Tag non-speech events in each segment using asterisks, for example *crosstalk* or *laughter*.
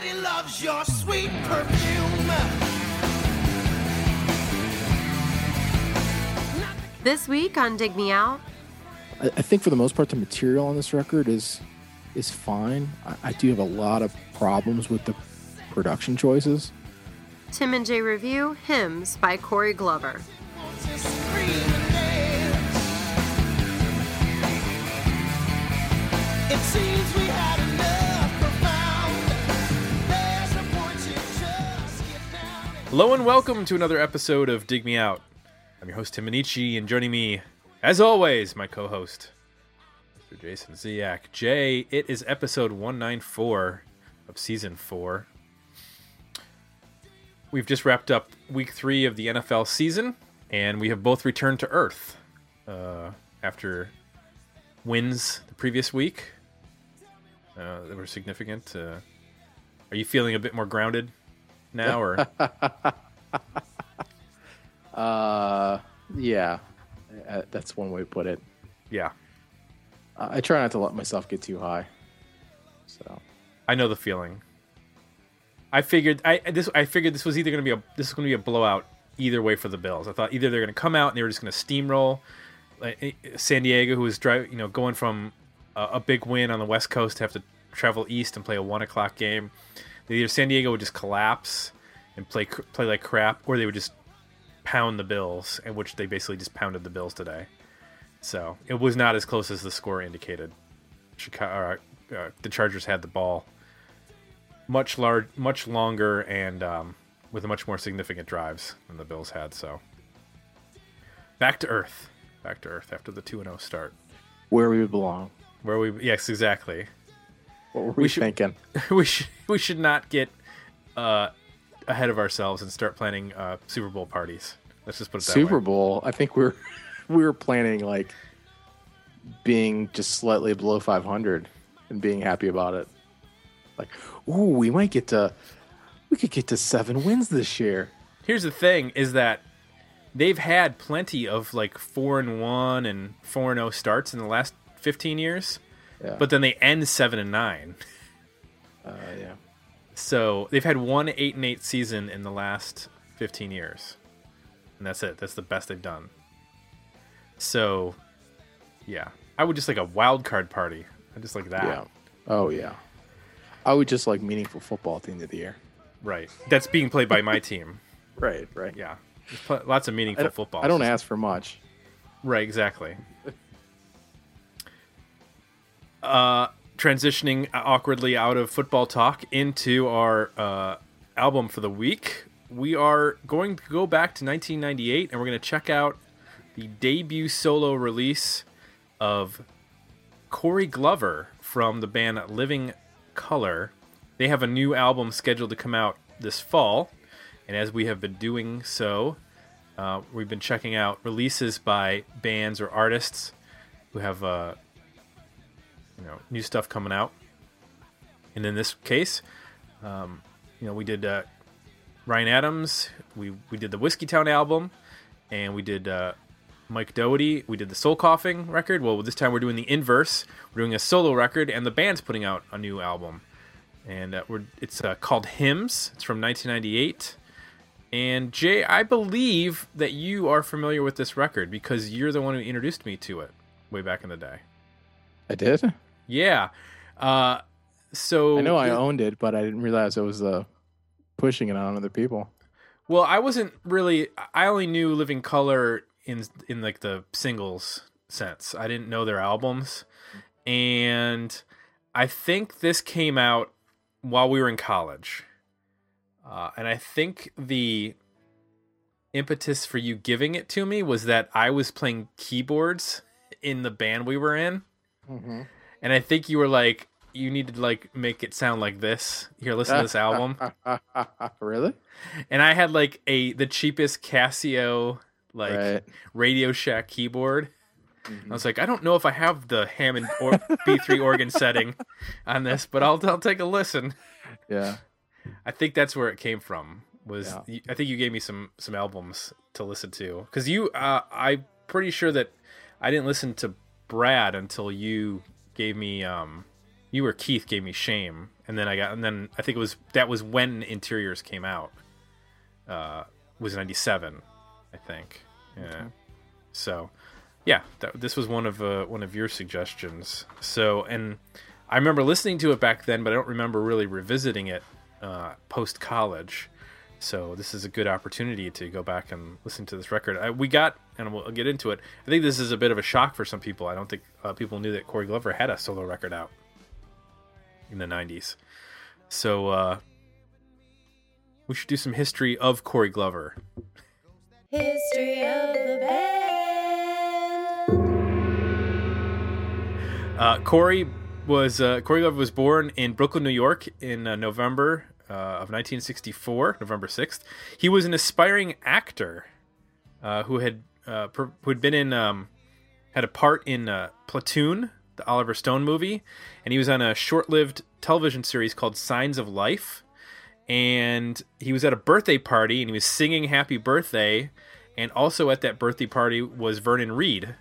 Daddy loves your sweet perfume. This week on Dig Me Out, I, I think for the most part, the material on this record is is fine. I, I do have a lot of problems with the production choices. Tim and Jay review Hymns by Corey Glover. Won't you scream and dance? It seems we Hello and welcome to another episode of Dig Me Out. I'm your host Tim Minneci, and joining me, as always, my co-host, Mr. Jason Ziak. Jay, it is episode 194 of season four. We've just wrapped up week three of the NFL season, and we have both returned to Earth uh, after wins the previous week. Uh, that were significant. Uh, are you feeling a bit more grounded now, or? *laughs* Uh, yeah, uh, that's one way to put it. Yeah, I I try not to let myself get too high. So I know the feeling. I figured I this I figured this was either going to be a this is going to be a blowout either way for the Bills. I thought either they're going to come out and they were just going to steamroll like, eh, San Diego, who was driving, you know, going from a, a big win on the West Coast to have to travel east and play a one o'clock game. Either San Diego would just collapse and play play like crap, or they would just pound the Bills, and which they basically just pounded the Bills today. So it was not as close as the score indicated. Chicago, uh, uh, the Chargers had the ball much large, much longer, and um, with much more significant drives than the Bills had. So back to earth, back to earth after the two and zero start. where we belong. Where we yes, exactly. What were we, should- thinking? *laughs* we should we should not get uh, ahead of ourselves and start planning uh, Super Bowl parties. Let's just put it that way. Super way. Bowl. I think we're we were planning like being just slightly below 500 and being happy about it. Like, ooh, we might get to we could get to seven wins this year. Here's the thing: is that they've had plenty of like four and one and four and zero starts in the last fifteen years, Yeah. but then they end seven and nine. uh, yeah. So they've had one eight and eight season in the last fifteen years, and that's it. That's the best they've done. So, yeah, I would just like a wild card party. I just like that. Yeah. Oh yeah. I would just like meaningful football at the end of the year. Right. That's being played by my team. *laughs* Right. Right. Yeah. Pl- lots of meaningful don't, football. I don't ask for much. Right, exactly. *laughs* Uh, transitioning awkwardly out of football talk into our uh, album for the week, we are going to go back to 1998 and we're going to check out the debut solo release of Corey Glover from the band Living Colour. They have a new album scheduled to come out this fall, and as we have been doing so, uh, we've been checking out releases by bands or artists who have uh, you know new stuff coming out. And in this case, um, you know, we did uh, Ryan Adams, we we did the Whiskeytown album, and we did uh, Mike Doughty. We did the Soul Coughing record. Well, this time we're doing the inverse. We're doing a solo record, and the band's putting out a new album, and uh, we're it's uh, called Hymns. It's from 1998. And Jay, I believe that you are familiar with this record because you're the one who introduced me to it way back in the day. I did. Yeah. Uh, so I know I owned it, but I didn't realize I was uh, pushing it on other people. Well, I wasn't really. I only knew Living Colour in in like the singles sense. I didn't know their albums, and I think this came out while we were in college. Uh, and I think the impetus for you giving it to me was that I was playing keyboards in the band we were in, Mm-hmm. And I think you were like, you need to like make it sound like this. Here, listen to this *laughs* album. really? and I had like a the cheapest Casio like right. Radio Shack keyboard. Mhm. I was like, I don't know if I have the Hammond or *laughs* B3 organ setting on this, but I'll I'll take a listen. Yeah. I think that's where it came from. Was Yeah. I think you gave me some some albums to listen to because you uh, I'm pretty sure that I didn't listen to Brad until you gave me um You or Keith gave me shame, and then I got, and then I think it was that was when Interiors came out. Uh, was '97, I think. Yeah. So, yeah, that, this was one of uh, one of your suggestions. So, and I remember listening to it back then, but I don't remember really revisiting it uh, post college. So this is a good opportunity to go back and listen to this record. I, we got, and we'll get into it. I think this is a bit of a shock for some people. I don't think uh, people knew that Corey Glover had a solo record out in the '90s. So uh, we should do some history of Corey Glover. History of the band. Uh, Corey was uh, Corey Glover was born in Brooklyn, New York, in uh, November uh, of 1964, November 6th. He was an aspiring actor uh, who had uh, who had been in um, had a part in uh, Platoon, the Oliver Stone movie, and he was on a short-lived television series called Signs of Life. And he was at a birthday party and he was singing "Happy Birthday," and also at that birthday party was Vernon Reid,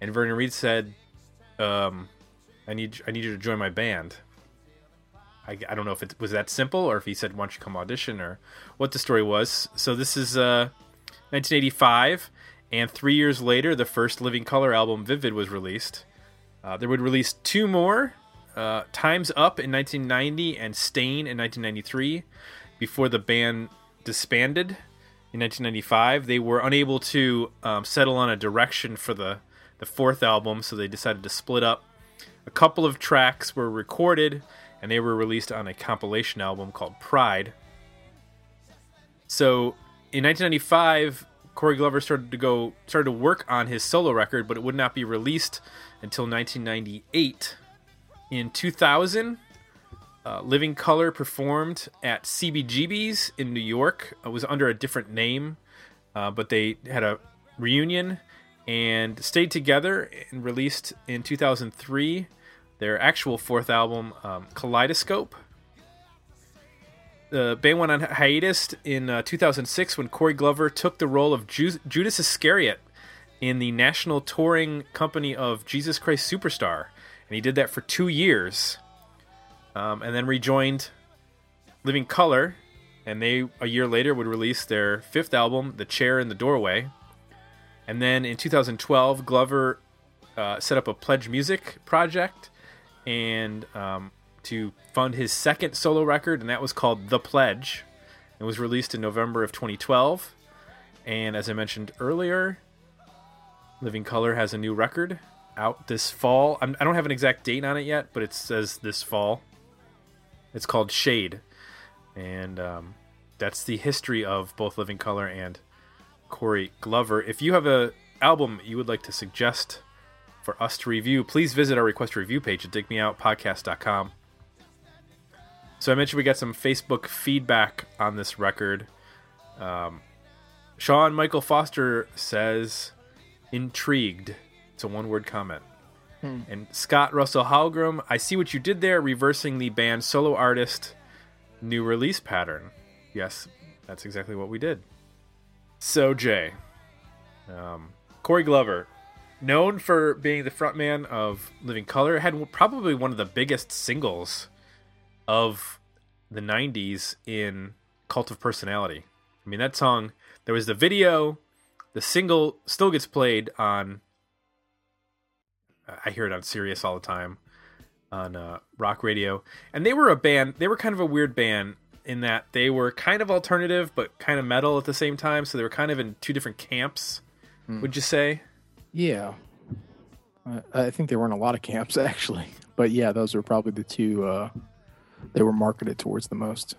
and Vernon Reid said, um, "I need I need you to join my band." I, I don't know if it was that simple or if he said, "Why don't you come audition?" or what the story was. So this is uh, 1985, and three years later, the first Living Colour album, "Vivid," was released. Uh, they would release two more, uh, "Times Up" in 1990 and "Stain" in 1993, before the band disbanded in 1995. They were unable to um, settle on a direction for the the fourth album, so they decided to split up. A couple of tracks were recorded and they were released on a compilation album called Pride. So in 1995, Corey Glover started to go started to work on his solo record, but it would not be released until 1998. In 2000, uh, Living Colour performed at CBGB's in New York. It was under a different name, uh, but they had a reunion and stayed together and released in 2003 their actual fourth album, um, Kaleidoscope. The band went on hiatus in uh, 2006 when Corey Glover took the role of Ju- Judas Iscariot in the national touring company of Jesus Christ Superstar, and he did that for two years, um, and then rejoined Living Colour, and they a year later would release their fifth album, The Chair in the Doorway, and then in 2012, Glover uh, set up a Pledge Music project and um, to fund his second solo record, and that was called The Pledge. It was released in November of 2012. And as I mentioned earlier, Living Colour has a new record out this fall. I'm, I don't have an exact date on it yet, but it says this fall. It's called Shade. And um, that's the history of both Living Colour and Corey Glover. If you have a album you would like to suggest for us to review, please visit our request review page at digmeoutpodcast.com. So I mentioned we got some Facebook feedback on this record. Um, Sean Michael Foster says, intrigued. It's a one word comment. And Scott Russell Halgrim, I see what you did there, reversing the band solo artist new release pattern. Yes, that's exactly what we did. So, Jay, um, Corey Glover, known for being the frontman of Living Colour, had probably one of the biggest singles of the 90s in Cult of Personality. I mean, that song, there was the video, the single still gets played on, I hear it on Sirius all the time, on uh, rock radio. And they were a band, they were kind of a weird band in that they were kind of alternative, but kind of metal at the same time. So they were kind of in two different camps, would you say? Yeah. I- I think there weren't a lot of camps *laughs* actually, but yeah, those were probably the two uh, they were marketed towards the most,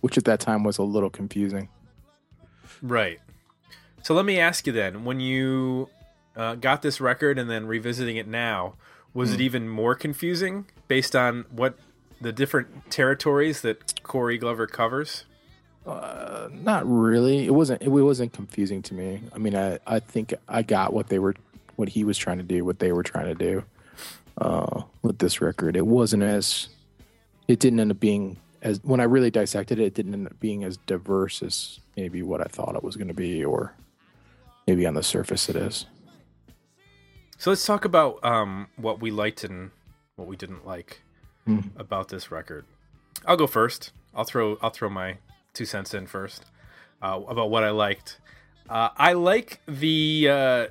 which at that time was a little confusing. Right. So let me ask you then: when you uh, got this record and then revisiting it now, was it even more confusing based on what the different territories that Corey Glover covers? Uh, not really. It wasn't. It wasn't confusing to me. I mean, I I think I got what they were, what he was trying to do, what they were trying to do, uh, with this record. It wasn't as. It didn't end up being as when I really dissected it. It didn't end up being as diverse as maybe what I thought it was going to be, or maybe on the surface it is. So let's talk about um, what we liked and what we didn't like Hmm. about this record. I'll go first. I'll throw I'll throw my two cents in first uh, about what I liked. Uh, I like the uh,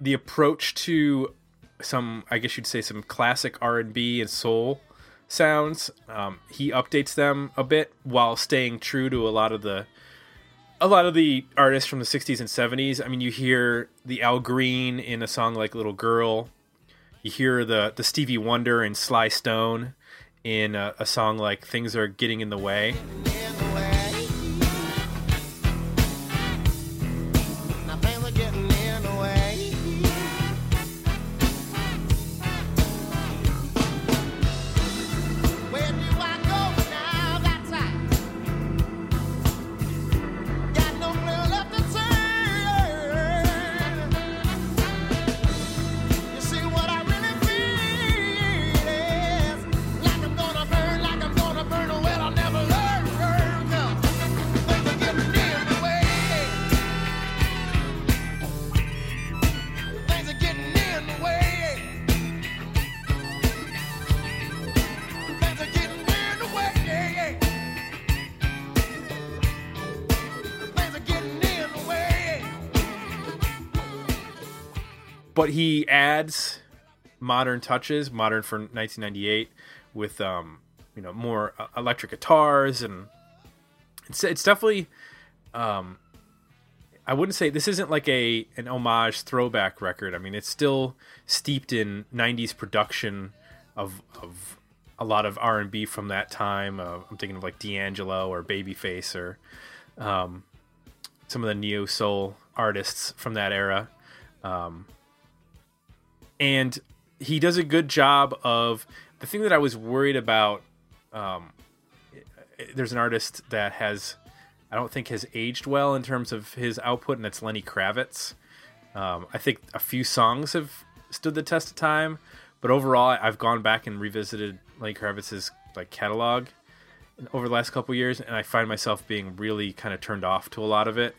the approach to some, I guess you'd say, some classic R and B and soul sounds. Um, he updates them a bit while staying true to a lot of the a lot of the artists from the 60s and 70s. I mean, you hear the Al Green in a song like Little Girl. You hear the the Stevie Wonder and Sly Stone in a, a song like Things Are Getting in the Way. in the way. But he adds modern touches, modern for 1998, with um, you know more uh, electric guitars, and it's it's definitely um, I wouldn't say this isn't like a an homage throwback record. I mean, it's still steeped in 90s production of of a lot of R&B from that time. Uh, I'm thinking of like D'Angelo or Babyface or um, some of the neo soul artists from that era and he does a good job of the thing that I was worried about. Um, there's an artist that has, I don't think has aged well in terms of his output, and that's Lenny Kravitz. Um, I think a few songs have stood the test of time, but overall, I've gone back and revisited Lenny Kravitz's like catalog over the last couple years, and I find myself being really kind of turned off to a lot of it.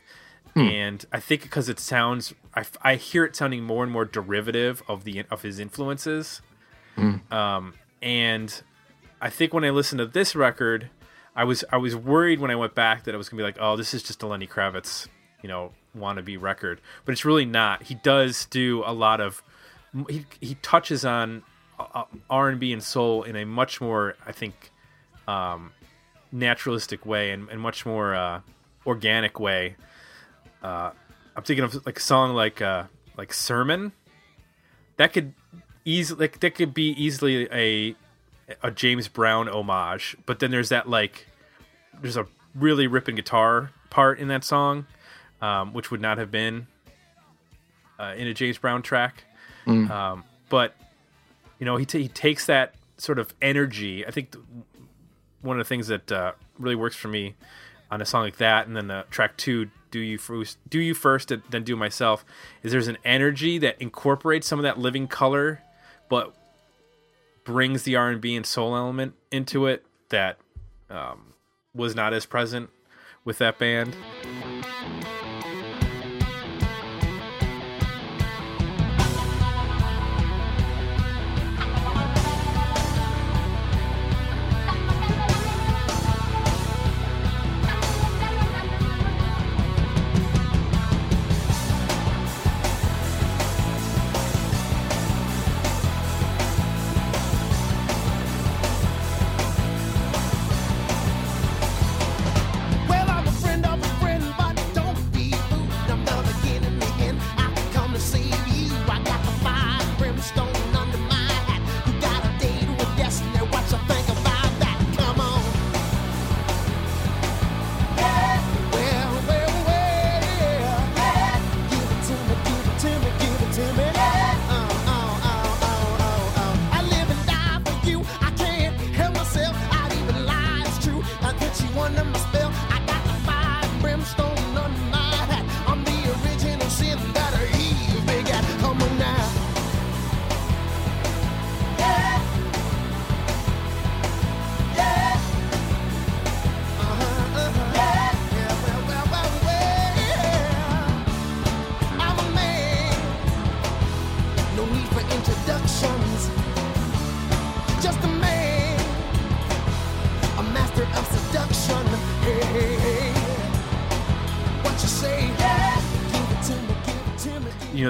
And I think because it sounds, I, I hear it sounding more and more derivative of the of his influences. Um, and I think when I listened to this record, I was I was worried when I went back that I was gonna be like, oh, this is just a Lenny Kravitz, you know, wannabe record. But it's really not. He does do a lot of, he he touches on uh, R and B and soul in a much more, I think, um, naturalistic way and, and much more uh, organic way. Uh, I'm thinking of like a song like uh, like Sermon. That could easily like, that could be easily a a James Brown homage, but then there's that like there's a really ripping guitar part in that song, um, which would not have been uh, in a James Brown track. Um, but you know, he t- he takes that sort of energy. I think th- one of the things that uh, really works for me on a song like that, and then the track two, "Do You first, "Do You First," then "Do Myself," is there's an energy that incorporates some of that living colour, but brings the R and B and soul element into it that um, was not as present with that band.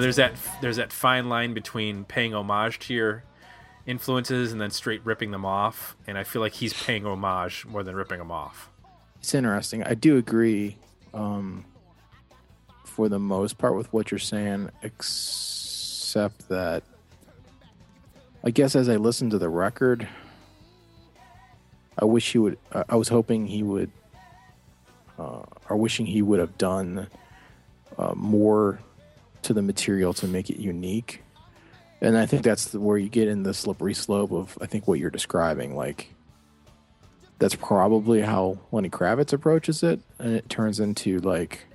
There's that there's that fine line between paying homage to your influences and then straight ripping them off. And I feel like he's paying homage more than ripping them off. It's interesting. I do agree, um, for the most part, with what you're saying, except that I guess as I listened to the record, I wish he would. I was hoping he would, uh, or wishing he would have done uh, more to the material to make it unique. And I think that's where you get in the slippery slope of I think what you're describing, like that's probably how Lenny Kravitz approaches it, and it turns into like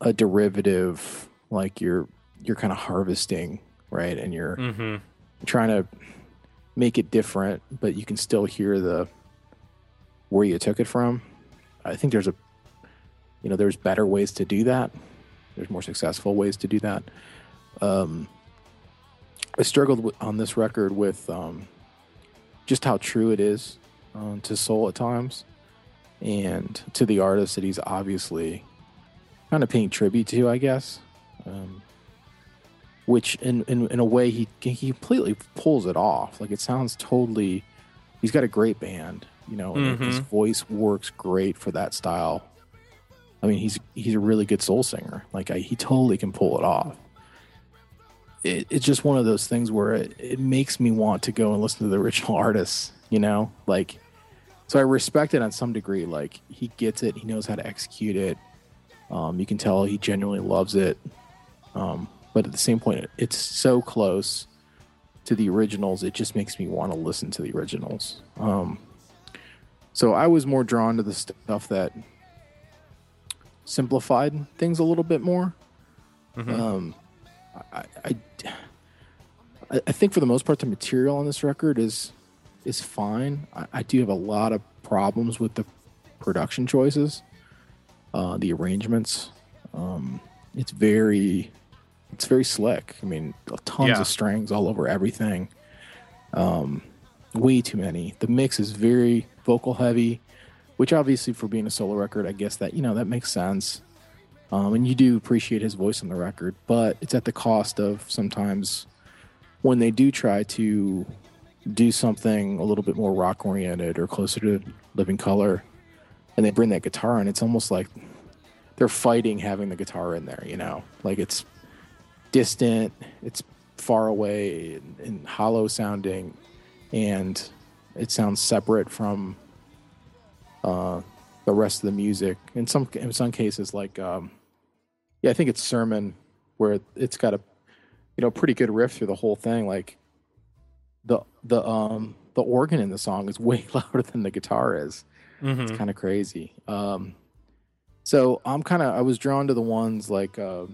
a- derivative, like you're you're kind of harvesting, right? And you're Mm-hmm. trying to make it different, but you can still hear the where you took it from. I think there's a you know there's better ways to do that. There's more successful ways to do that. Um, I struggled with, on this record with um, just how true it is um, to soul at times, and to the artist that he's obviously kind of paying tribute to, I guess. Um, which in, in in a way he he completely pulls it off. Like it sounds totally. He's got a great band, you know. and His voice works great for that style. I mean, he's he's a really good soul singer. Like I, he totally can pull it off. It, it's just one of those things where it, it makes me want to go and listen to the original *laughs* artists. You know, like so I respect it on some degree. Like he gets it, he knows how to execute it. Um, you can tell he genuinely loves it. Um, but at the same point, it's so close to the originals. It just makes me want to listen to the originals. Um, so I was more drawn to the stuff that simplified things a little bit more. Um, I, I, I, I think for the most part, the material on this record is is fine. I, I do have a lot of problems with the production choices, uh, the arrangements. Um, it's very it's very slick. I mean, tons Yeah. of strings all over everything. Um, way too many. The mix is very vocal heavy, which obviously for being a solo record, I guess that you know that makes sense. Um, and you do appreciate his voice on the record, but it's at the cost of sometimes when they do try to do something a little bit more rock oriented or closer to Living Colour, and they bring that guitar in, it's almost like they're fighting having the guitar in there. You know, like it's distant, it's far away and, and hollow sounding, and it sounds separate from uh, the rest of the music. In some in some cases, like um, yeah, I think it's Sermon where it's got a you know pretty good riff through the whole thing. Like the the um the organ in the song is *laughs* way louder than the guitar is. Mm-hmm. It's kind of crazy. Um, so I'm kind of I was drawn to the ones like uh,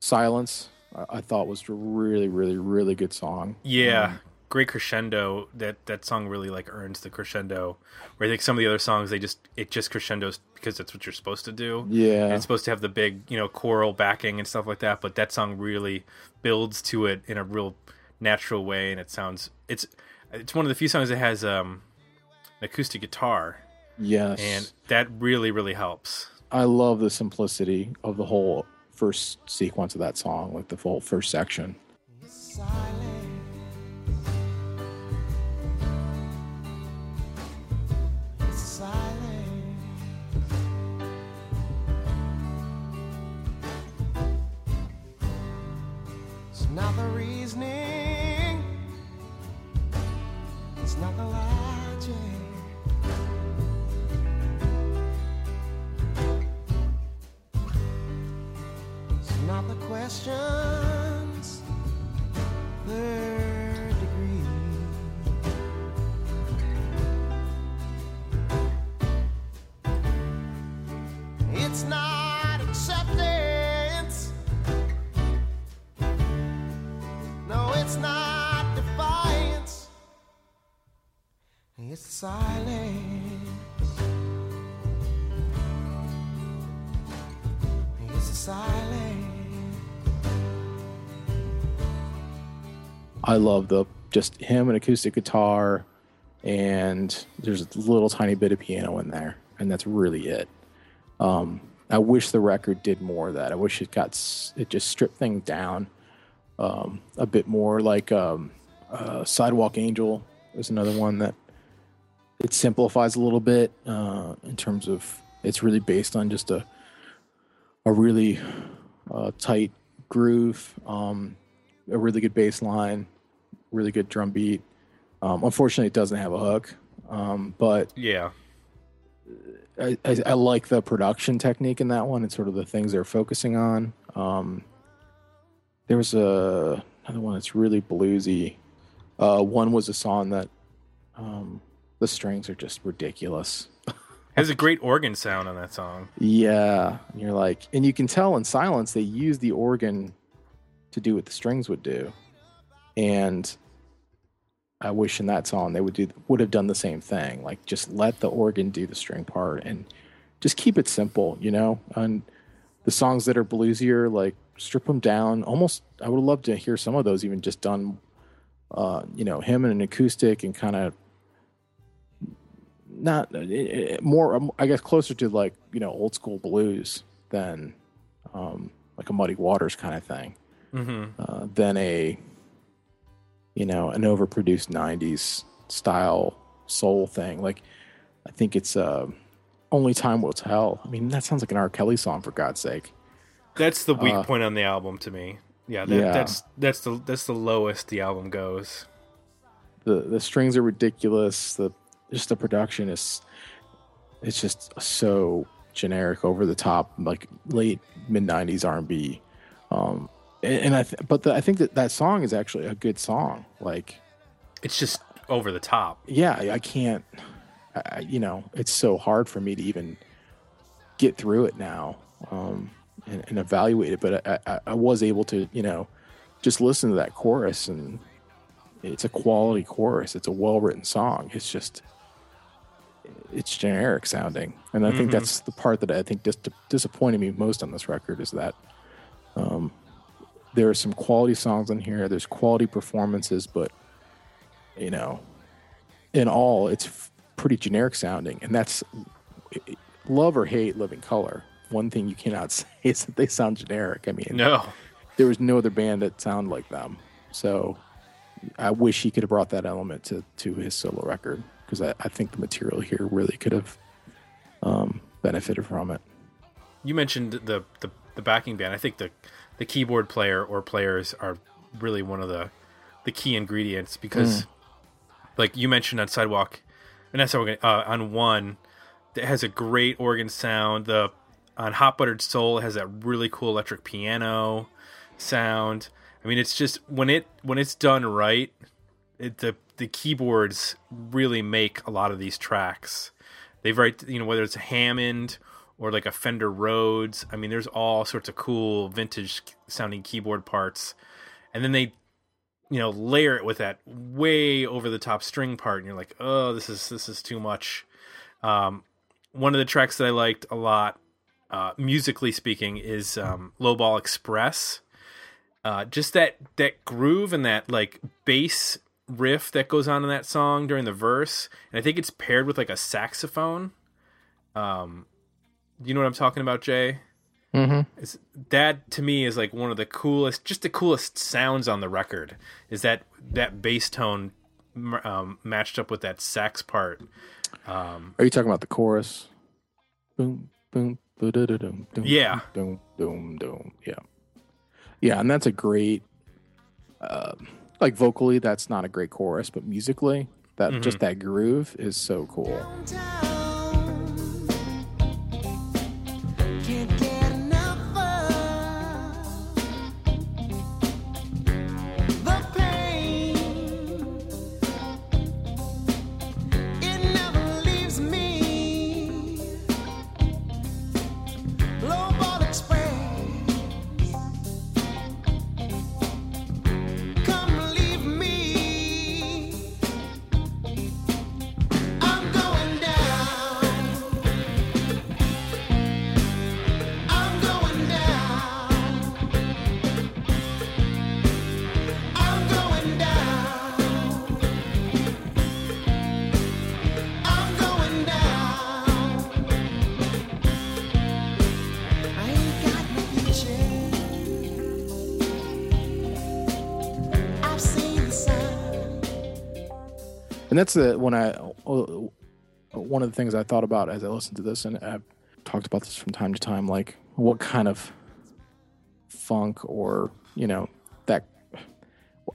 Silence. I, I thought was a really really really good song. Yeah, Um, great crescendo. That that song really like earns the crescendo. Where I think some of the other songs they just it just crescendos because that's what you're supposed to do. yeah. And it's supposed to have the big you know choral backing and stuff like that. But that song really builds to it in a real natural way, and it sounds it's it's one of the few songs that has um an acoustic guitar, yes. and that really really helps. I love the simplicity of the whole first sequence of that song, like the whole first section. It's the questions. Third degree. It's not acceptance. No, it's not defiance. It's silence. It's silence. I love the just him and acoustic guitar, and there's a little tiny bit of piano in there, and that's really it. Um, I wish the record did more of that. I wish it got it just stripped things down um, a bit more. Like um, uh, Sidewalk Angel is another one that it simplifies a little bit uh, in terms of it's really based on just a a really uh, tight groove, um, a really good bass line, really good drum beat. Um, unfortunately, it doesn't have a hook, um, but Yeah. I, I, I like the production technique in that one and sort of the things they're focusing on. Um, there was a another one that's really bluesy. Uh, one was a song that um, the strings are just ridiculous. *laughs* Has a great organ sound on that song. Yeah, and you're like, and you can tell in silence they use the organ to do what the strings would do, and I wish in that song they would do would have done the same thing. Like just let the organ do the string part and just keep it simple, you know. And the songs that are bluesier, like strip them down. Almost, I would love to hear some of those even just done, uh, you know, him and an acoustic and kind of not uh, more um, i guess closer to like you know old school blues than um like a muddy waters kind of thing hmm uh, than a you know an overproduced 90s style soul thing like i think it's uh only time will tell i mean that sounds like an r kelly song for god's sake That's the weak Uh, point on the album to me. Yeah, that, Yeah. that's that's the that's the lowest the album goes. the the strings are ridiculous the just the production is it's just so generic over the top like late mid 90s r&b um and, i th- but the, i think that that song is actually a good song. Like It's just over the top. yeah i can't I, you know it's so hard for me to even get through it now um and, and evaluate it. But I, I i was able to you know just listen to that chorus and it's a quality chorus. It's a well written song. It's just it's generic sounding. And i think Mhm. that's the part that i think dis- disappointed me most on this record is that um there are some quality songs in here. There's quality performances but you know in all it's f- pretty generic sounding. And that's love or hate living colour one thing you cannot *laughs* say is that they sound generic. I mean No. there was no other band that sounded like them. So i wish he could have brought that element to to his solo record because I, I think the material here really could have um, benefited from it. You mentioned the, the the backing band. I think the the keyboard player or players are really one of the the key ingredients because, like you mentioned on Sidewalk, and that's how we're gonna uh, on one that has a great organ sound. The on Hot Buttered Soul it has that really cool electric piano sound. I mean, it's just when it when it's done right, it, the the keyboards really make a lot of these tracks. They've write you know whether it's Hammond or like a Fender Rhodes. I mean, there's all sorts of cool vintage sounding keyboard parts, and then they you know layer it with that way over the top string part, and you're like, oh, this is this is too much. Um, one of the tracks that I liked a lot, uh, musically speaking, is um, Lowball Express. Uh, just that that groove and that like bass riff that goes on in that song during the verse, and I think it's paired with like a saxophone. Um, you know what I'm talking about, Jay? mm-hmm. It's, that to me is like one of the coolest, just the coolest sounds on the record. Is that that bass tone um, matched up with that sax part? Um, are you talking about the chorus boom boom ba-da-da-dum, Yeah. boom boom boom yeah yeah and that's a great uh, like vocally that's not a great chorus but musically that just that groove is so cool Can't And that's the when I uh, one of the things I thought about as I listened to this, and I've talked about this from time to time, like what kind of funk or you know that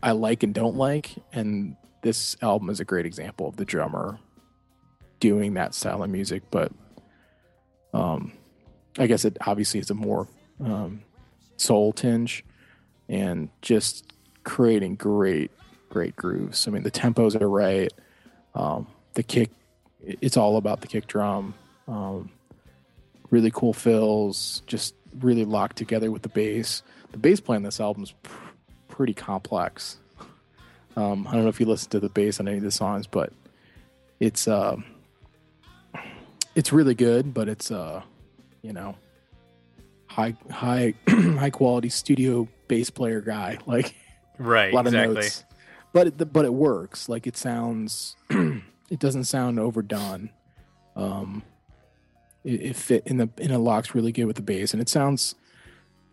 I like and don't like, and this album is a great example of the drummer doing that style of music. But um, I guess it obviously is a more um, soul tinge, and just creating great, great grooves. I mean, the tempos are right. Um, the kick, it's all about the kick drum. Um, really cool fills, just really locked together with the bass. The bass play on this album is pr- pretty complex. Um, I don't know if you listen to the bass on any of the songs, but it's um, it's really good. But it's uh, you know, high high *clears throat* high quality studio bass player guy *laughs* like Right. a lot exactly. of notes. But it, but it works. Like it sounds, *clears throat* it doesn't sound overdone. Um, it, it fit in the in it locks really good with the bass, and it sounds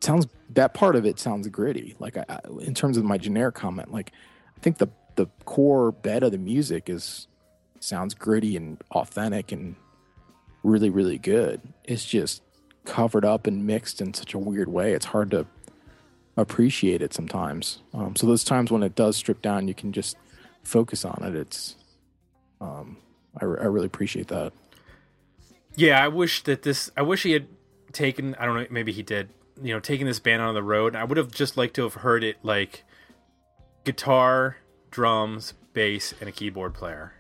sounds that part of it sounds gritty. Like I, I, in terms of my generic comment, like I think the the core bed of the music is sounds gritty and authentic and really really good. It's just covered up and mixed in such a weird way. It's hard to appreciate it sometimes. Um, so those times when it does strip down, you can just focus on it. It's, um, I, re- I really appreciate that. Yeah, I wish that this. I wish he had taken. I don't know. Maybe he did. You know, taking this band on the road. I would have just liked to have heard it like guitar, drums, bass, and a keyboard player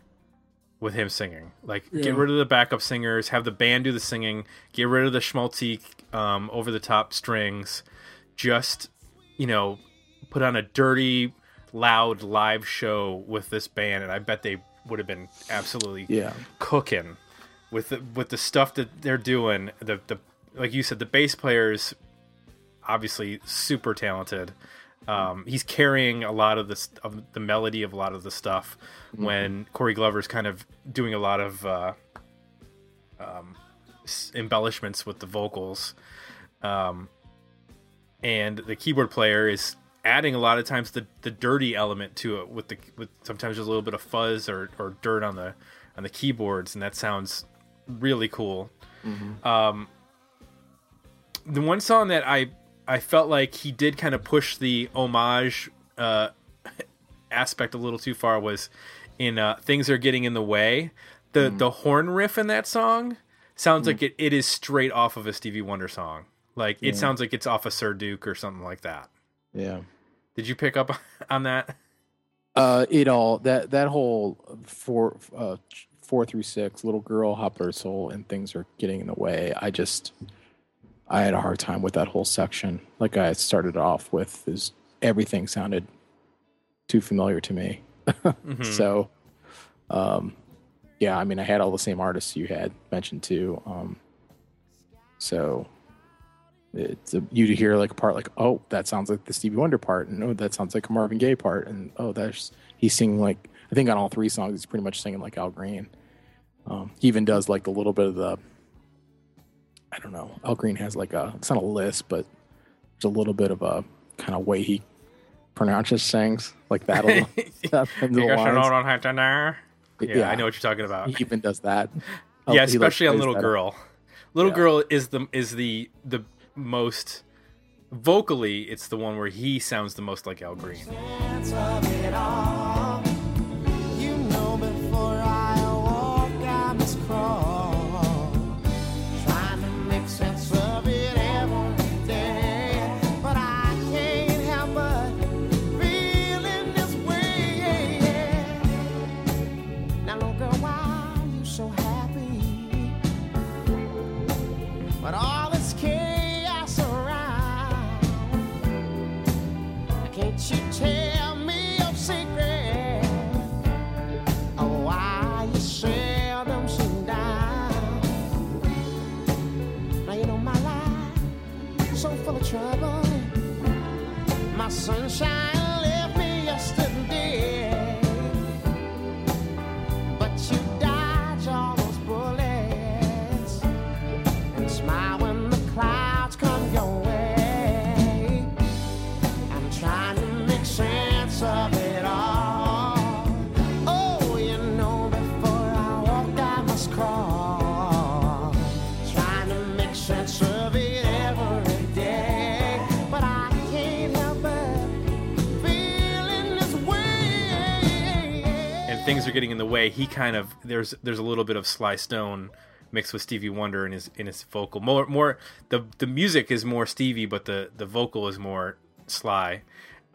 with him singing. Like, Yeah. get rid of the backup singers, have the band do the singing, get rid of the schmaltzy, um, over the top strings. Just, you know, put on a dirty, loud live show with this band, and I bet they would have been absolutely Yeah. cooking with the with the stuff that they're doing. The the like you said, the bass players obviously super talented. Um, he's carrying a lot of this of the melody of a lot of the stuff when Corey Glover's kind of doing a lot of uh, um, s- embellishments with the vocals, um, and the keyboard player is adding a lot of times the, the dirty element to it with the with sometimes there's a little bit of fuzz or, or dirt on the on the keyboards and that sounds really cool. Um, the one song that I I felt like he did kind of push the homage uh, *laughs* aspect a little too far was in uh, "Things Are Getting in the Way." The the horn riff in that song sounds like it, it is straight off of a Stevie Wonder song. Like it sounds like it's off a Sir Duke or something like that. Yeah. Did you pick up *laughs* on that? Uh, it all that that whole four uh four through six little girl Hopper soul and things are getting in the way. I just I had a hard time with that whole section. Like I started off with is everything sounded too familiar to me. *laughs* So, um, yeah, I mean, I had all the same artists you had mentioned too. Um, so it's a, you to hear like a part like, oh, that sounds like the Stevie Wonder part, and oh, that sounds like a Marvin Gaye part, and oh, that's he's singing like I think on all three songs he's pretty much singing like Al Green. Um, he even does like a little bit of the I don't know. Al Green has like a it's not a lisp, but there's a little bit of a kind of way he pronounces things like that. A little, *laughs* *laughs* that in the Because you lines. don't have to know. Yeah, Yeah. I know what you're talking about. He even does that. yeah, He, like, especially on Little up. Girl. Little Yeah. Girl is the is the the most vocally. It's the one where he sounds the most like Al Green. Getting in the way, he kind of there's there's a little bit of Sly Stone mixed with Stevie Wonder in his in his vocal. More more the the music is more Stevie, but the the vocal is more Sly.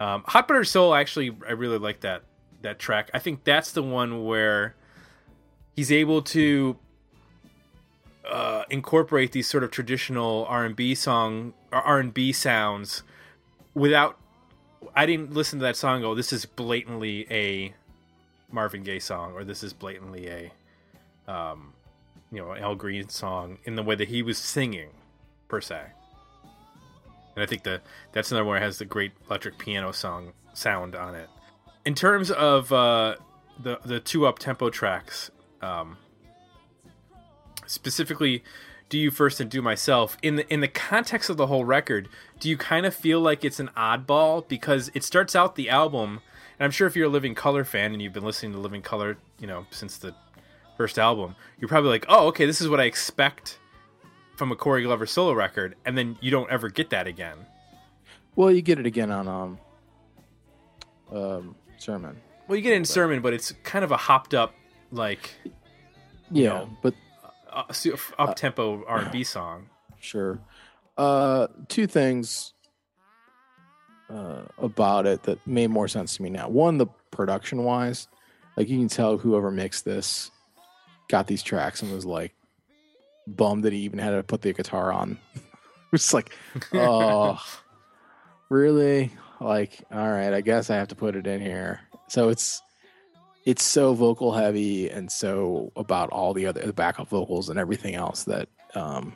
Um, Hot Butter Soul actually I really like that that track. I think that's the one where he's able to uh, incorporate these sort of traditional R and B song R and B sounds without. I didn't listen to that song. Go, this is blatantly a Marvin Gaye song, or this is blatantly a, um, you know, Al Green song in the way that he was singing, per se. And I think that that's another one that has the great electric piano song sound on it. In terms of uh, the the two up tempo tracks, um, specifically do you first and do myself in the in the context of the whole record do you kind of feel like it's an oddball because it starts out the album and i'm sure if you're a living colour fan and you've been listening to living colour you know since the first album you're probably like oh okay this is what i expect from a corey glover solo record and then you don't ever get that again Well, you get it again on um, um, sermon. well you get it in sermon but it's kind of a hopped up like Yeah, know, but uh, up tempo r&b song *sighs* Sure. Uh, two things uh, about it that made more sense to me now. One, the production wise, like you can tell whoever mixed this got these tracks and was like bummed that he even had to put the guitar on. *laughs* it's like, oh, *laughs* really? Like, all right, I guess I have to put it in here. So it's it's so vocal heavy and so about all the other the backup vocals and everything else that um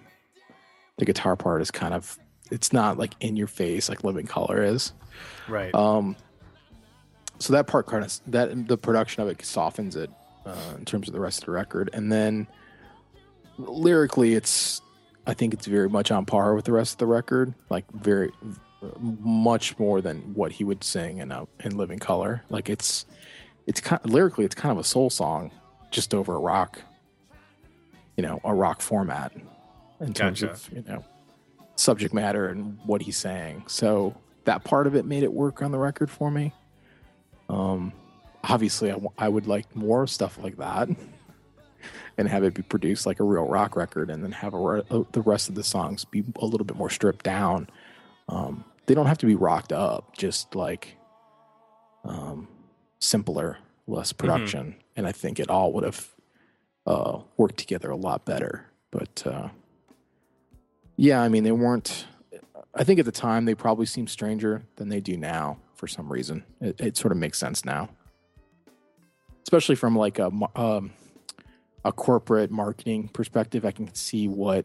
the guitar part is kind of it's not like in your face like living colour is. Right. Um so that part kind of that the production of it softens it uh, in terms of the rest of the record. And then lyrically it's i think it's very much on par with the rest of the record like very much more than what he would sing in a, in living colour. Like it's it's kind of, lyrically it's kind of a soul song just over a rock you know a rock format in terms Gotcha. of you know subject matter and what he's saying. So that part of it made it work on the record for me. Um obviously I, w- I would like more stuff like that *laughs* and have it be produced like a real rock record and then have a, re- uh, the rest of the songs be a little bit more stripped down. Um they don't have to be rocked up just like um simpler less production. And i think it all would have uh worked together a lot better. But uh yeah i mean they weren't i think at the time they probably seemed stranger than they do now for some reason. It, it sort of makes sense now. Especially from like a um, a corporate marketing perspective i can see what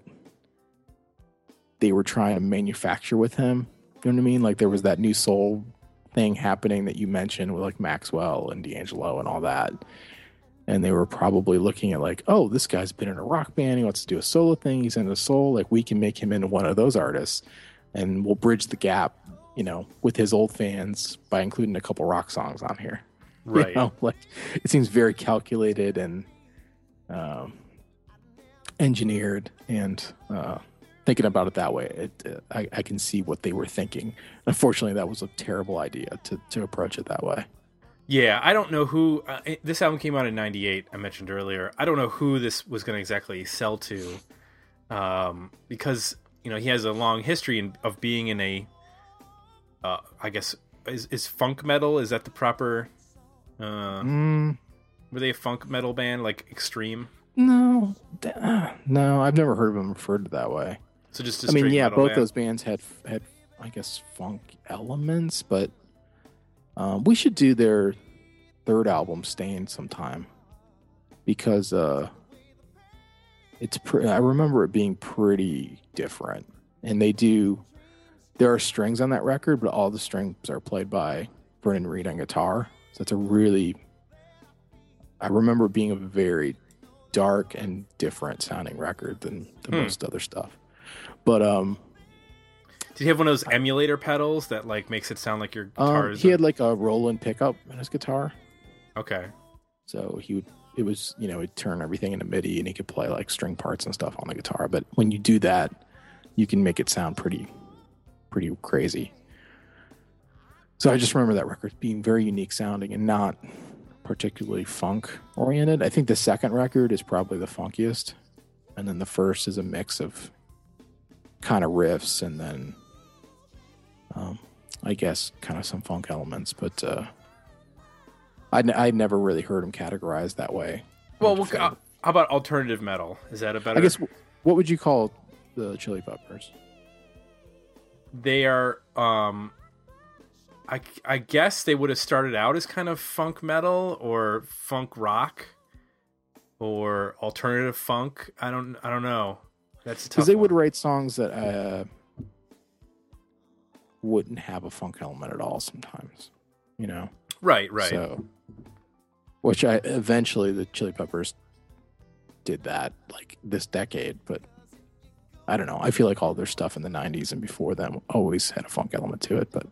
they were trying to manufacture with him. You know what i mean? Like there was that new soul thing happening that you mentioned with like maxwell and d'angelo and all that and they were probably looking at like oh this guy's been in a rock band. He wants to do a solo thing. He's into soul. Like we can make him into one of those artists and we'll bridge the gap you know with his old fans by including a couple rock songs on here. *laughs* You right. know, like it seems very calculated and um, engineered and uh, thinking about it that way it, uh, I, I can see what they were thinking. Unfortunately that was a terrible idea to, to approach it that way Yeah, I don't know who. Uh, it- this album came out in '98. I mentioned earlier. I don't know who this was going to exactly sell to, um, because you know he has a long history in, of being in a. Uh, I guess is is funk metal? Is that the proper? Uh, mm, were they a funk metal band like Extreme? no uh, no i've never heard of them referred to that way So just I mean, yeah, both band? those bands had had I guess funk elements, but um, we should do their third album, "Stain," sometime because uh, it's. Pre- I remember it being pretty different, and they do. There are strings on that record, but all the strings are played by Vernon Reid on guitar. So it's a really. I remember it being a very dark and different sounding record than, than Hmm. most other stuff. But um, Did he have one of those emulator pedals that like makes it sound like your guitar um is? he had like a Roland pickup on his guitar, okay, so he would. It was you know he'd turn everything into MIDI and he could play like string parts and stuff on the guitar. But when you do that, you can make it sound pretty, pretty crazy. So I just remember that record being very unique sounding and not particularly funk oriented. I think the second record is probably the funkiest, and then the first is a mix of kind of riffs and then, um, I guess, kind of some funk elements. But uh, I'd, I'd never really heard them categorized that way. Well, we'll how about alternative metal? Is that a better? I guess what would you call the Chili Peppers? they are. Um, I I guess they would have started out as kind of funk metal or funk rock, or alternative funk. I don't I don't know. That's Because they would write songs that uh, wouldn't have a funk element at all. Sometimes, you know. right right. So, which I eventually the Chili Peppers did that like this decade, but I don't know. I feel like all their stuff in the '90s and before them always had a funk element to it. But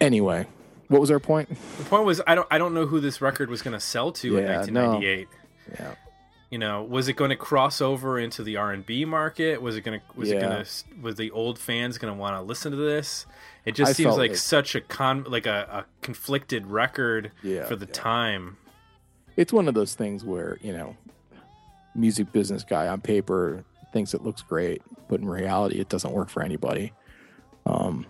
anyway, what was our point? The point was I don't I don't know who this record was going to sell to in Yeah, 1998. Yeah, You know, was it going to cross over into the R and B market? Was it going to was it going to was the old fans going to want to listen to this? It just I seems like like- such a con like a, a conflicted record Yeah, for the yeah. time. it's one of those things where you know, music business guy on paper thinks it looks great, but in reality, it doesn't work for anybody. Um,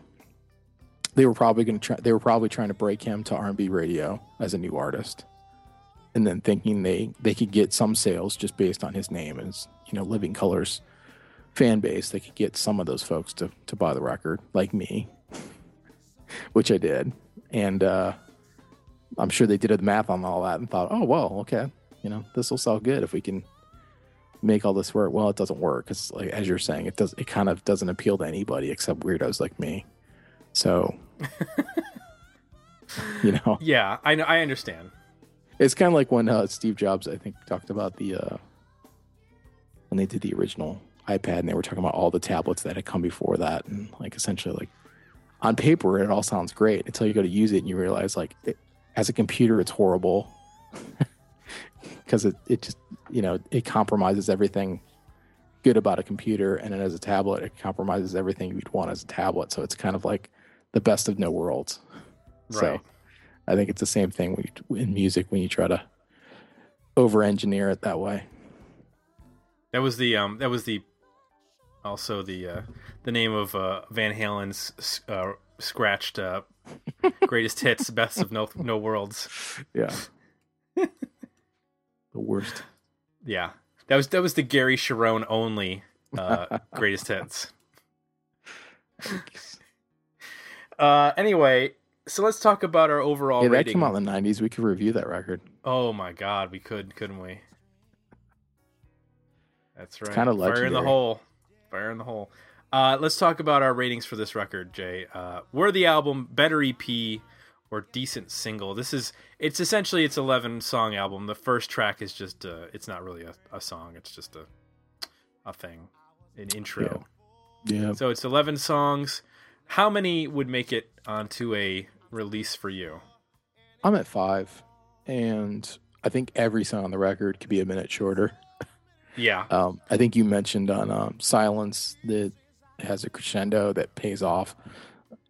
they were probably going to try. They were probably trying to break him to R and B radio as a new artist, and then thinking they they could get some sales just based on his name and his you know Living Colours fan base. They could get some of those folks to to buy the record, like me, *laughs* which I did, and. uh I'm sure they did the math on all that and thought, oh well, okay, you know, this will sell good if we can make all this work. Well, it doesn't work because, like as you're saying, it does. It kind of doesn't appeal to anybody except weirdos like me. So, *laughs* you know, Yeah, I know I understand. It's kind of like when uh, Steve Jobs, I think, talked about the uh, when they did the original iPad and they were talking about all the tablets that had come before that, and like essentially, like on paper, it all sounds great until you go to use it and you realize, like, it, as a computer, it's horrible *laughs* because it it just you know it compromises everything good about a computer, and then as a tablet, it compromises everything you'd want as a tablet. So it's kind of like the best of no worlds. So Right. I think it's the same thing you, in music when you try to over engineer it that way. That was the um that was the also the uh the name of uh Van Halen's uh scratched uh *laughs* greatest hits best of no no worlds. Yeah. *laughs* the worst. Yeah. That was that was the Gary Cherone only uh greatest hits. *laughs* Uh anyway, so let's talk about our overall Yeah, that rating. came out in the '90s. We could review that record. Oh my god, we could, couldn't we? That's right. kinda Fire in the hole. Fire in the hole. Uh, let's talk about our ratings for this record, Jay. Uh, worthy album, better EP, or decent single. This is it's essentially it's eleven song album. The first track is just uh, it's not really a, a song. It's just a a thing, an intro. Yeah. So it's eleven songs. How many would make it onto a release for you? I'm at five, and I think every song on the record could be a minute shorter. Yeah. *laughs* Um, I think you mentioned on um, Silence that has a crescendo that pays off,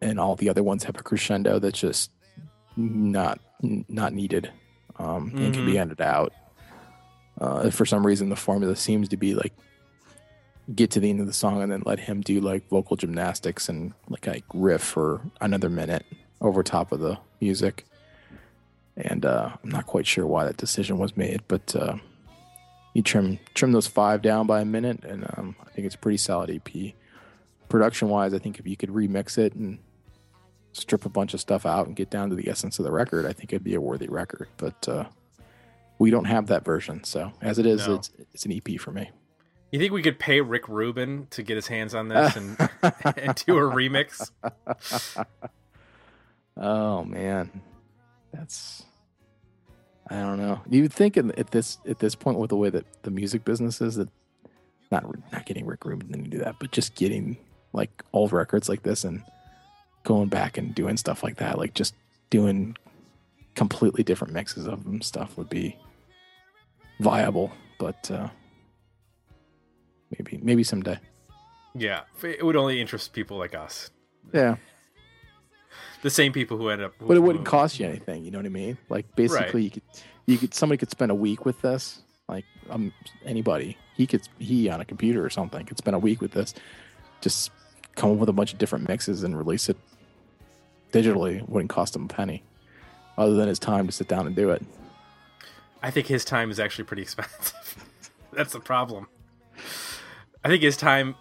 and all the other ones have a crescendo that's just not not needed um, and can be edited out. Uh, for some reason, the formula seems to be like get to the end of the song and then let him do like vocal gymnastics and like a riff for another minute over top of the music. And uh, I'm not quite sure why that decision was made, but uh, you trim trim those five down by a minute, and um, I think it's a pretty solid EP. Production wise, I think if you could remix it and strip a bunch of stuff out and get down to the essence of the record, I think it'd be a worthy record. But uh, we don't have that version, so as it is, No. it's it's an EP for me. You think we could pay Rick Rubin to get his hands on this and, *laughs* and do a remix? Oh man, that's I don't know. You'd think in, at this at this point with the way that the music business is that not not getting Rick Rubin to do that, but just getting like old records like this and going back and doing stuff like that, like just doing completely different mixes of them stuff would be viable, but uh maybe maybe someday. Yeah, it would only interest people like us. Yeah. the same people who end up. But it wouldn't cost you anything. You know what I mean? Like basically, you could you could somebody could spend a week with this. Like um, anybody, he could he on a computer or something could spend a week with this. Just come up with a bunch of different mixes and release it digitally. It wouldn't cost him a penny, other than his time to sit down and do it. I think his time is actually pretty *laughs* expensive. That's the problem. I think his time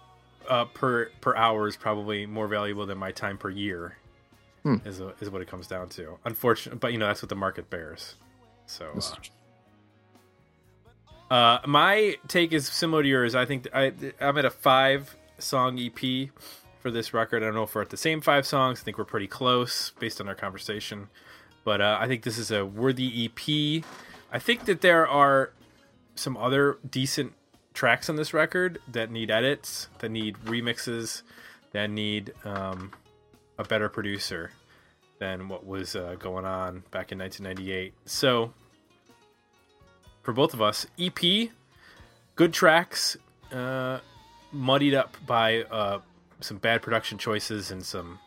uh, per per hour is probably more valuable than my time per year. Is a, is what it comes down to. Unfortunately, but you know that's what the market bears. So uh, uh, my take is similar to yours. I think I I'm at a five song EP for this record. I don't know if we're at the same five songs. I think we're pretty close based on our conversation. But uh, I think this is a worthy EP. I think that there are some other decent tracks on this record that need edits, that need remixes, that need um, a better producer than what was uh, going on back in 1998. So, for both of us, EP, good tracks, uh, muddied up by uh, some bad production choices and some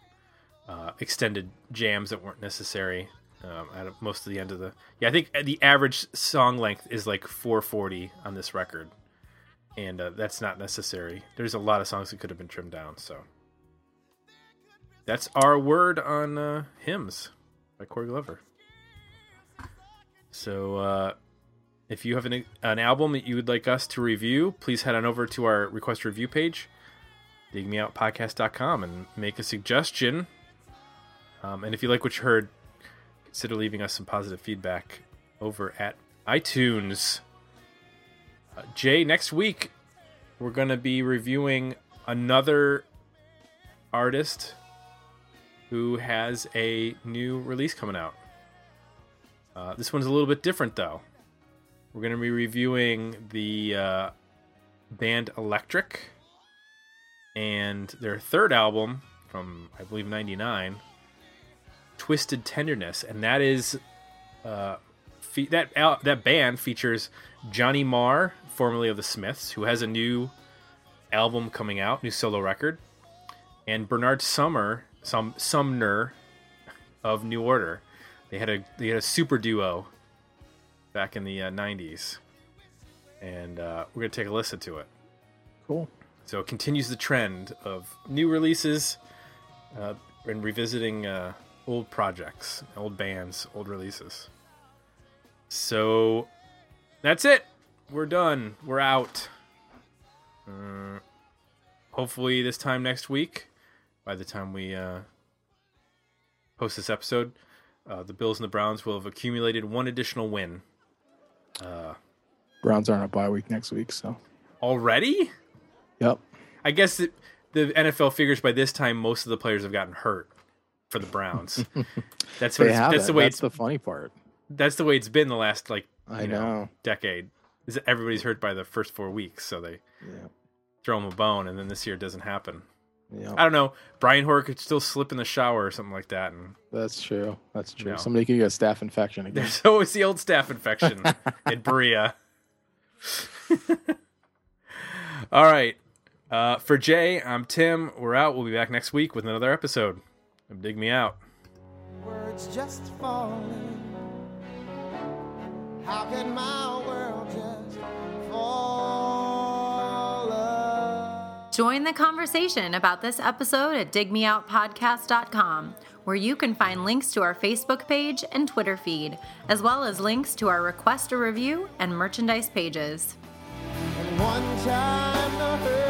uh, extended jams that weren't necessary. Um, at most of the end of the yeah, I think the average song length is like 440 on this record, and uh, that's not necessary. There's a lot of songs that could have been trimmed down. So that's our word on uh, hymns by Corey Glover. So uh, if you have an, an album that you would like us to review, please head on over to our request review page, digmeoutpodcast.com, and make a suggestion. Um, and if you like what you heard, consider leaving us some positive feedback over at iTunes. Jay, next week we're going to be reviewing another artist who has a new release coming out. Uh, this one's a little bit different, though. We're going to be reviewing the uh, band Electronic and their third album from, I believe, 99, Twisted Tenderness. And that is. Uh, that that band features Johnny Marr, formerly of the Smiths, who has a new album coming out, new solo record, and Bernard Summer, some Sumner of New Order. They had a they had a super duo back in the uh, '90s, and uh, we're gonna take a listen to it. Cool. So it continues the trend of new releases uh, and revisiting uh, old projects, old bands, old releases. So that's it. We're done. We're out. Uh, hopefully, this time next week, by the time we uh, post this episode, uh, the Bills and the Browns will have accumulated one additional win. Browns aren't a bye week next week, so Already? yep. I guess it, the NFL figures by this time most of the players have gotten hurt for the Browns. *laughs* that's what that's it. the way That's it's the funny part. that's the way it's been the last like I you know. decade. Is that everybody's hurt by the first four weeks, so they Yeah. throw them a bone, and then this year it doesn't happen. Yeah. I don't know. Brian Hoyer could still slip in the shower or something like that, and That's true. That's true. No. Somebody could get a staph infection again. there's always the old staph infection *laughs* in Berea. *laughs* All right. Uh, for Jay, I'm Tim. We're out. We'll be back next week with another episode Dig Me Out. words just falling. How can my world just fall apart? Join the conversation about this episode at digmeoutpodcast.com, where you can find links to our Facebook page and Twitter feed, as well as links to our request a review and merchandise pages. And one time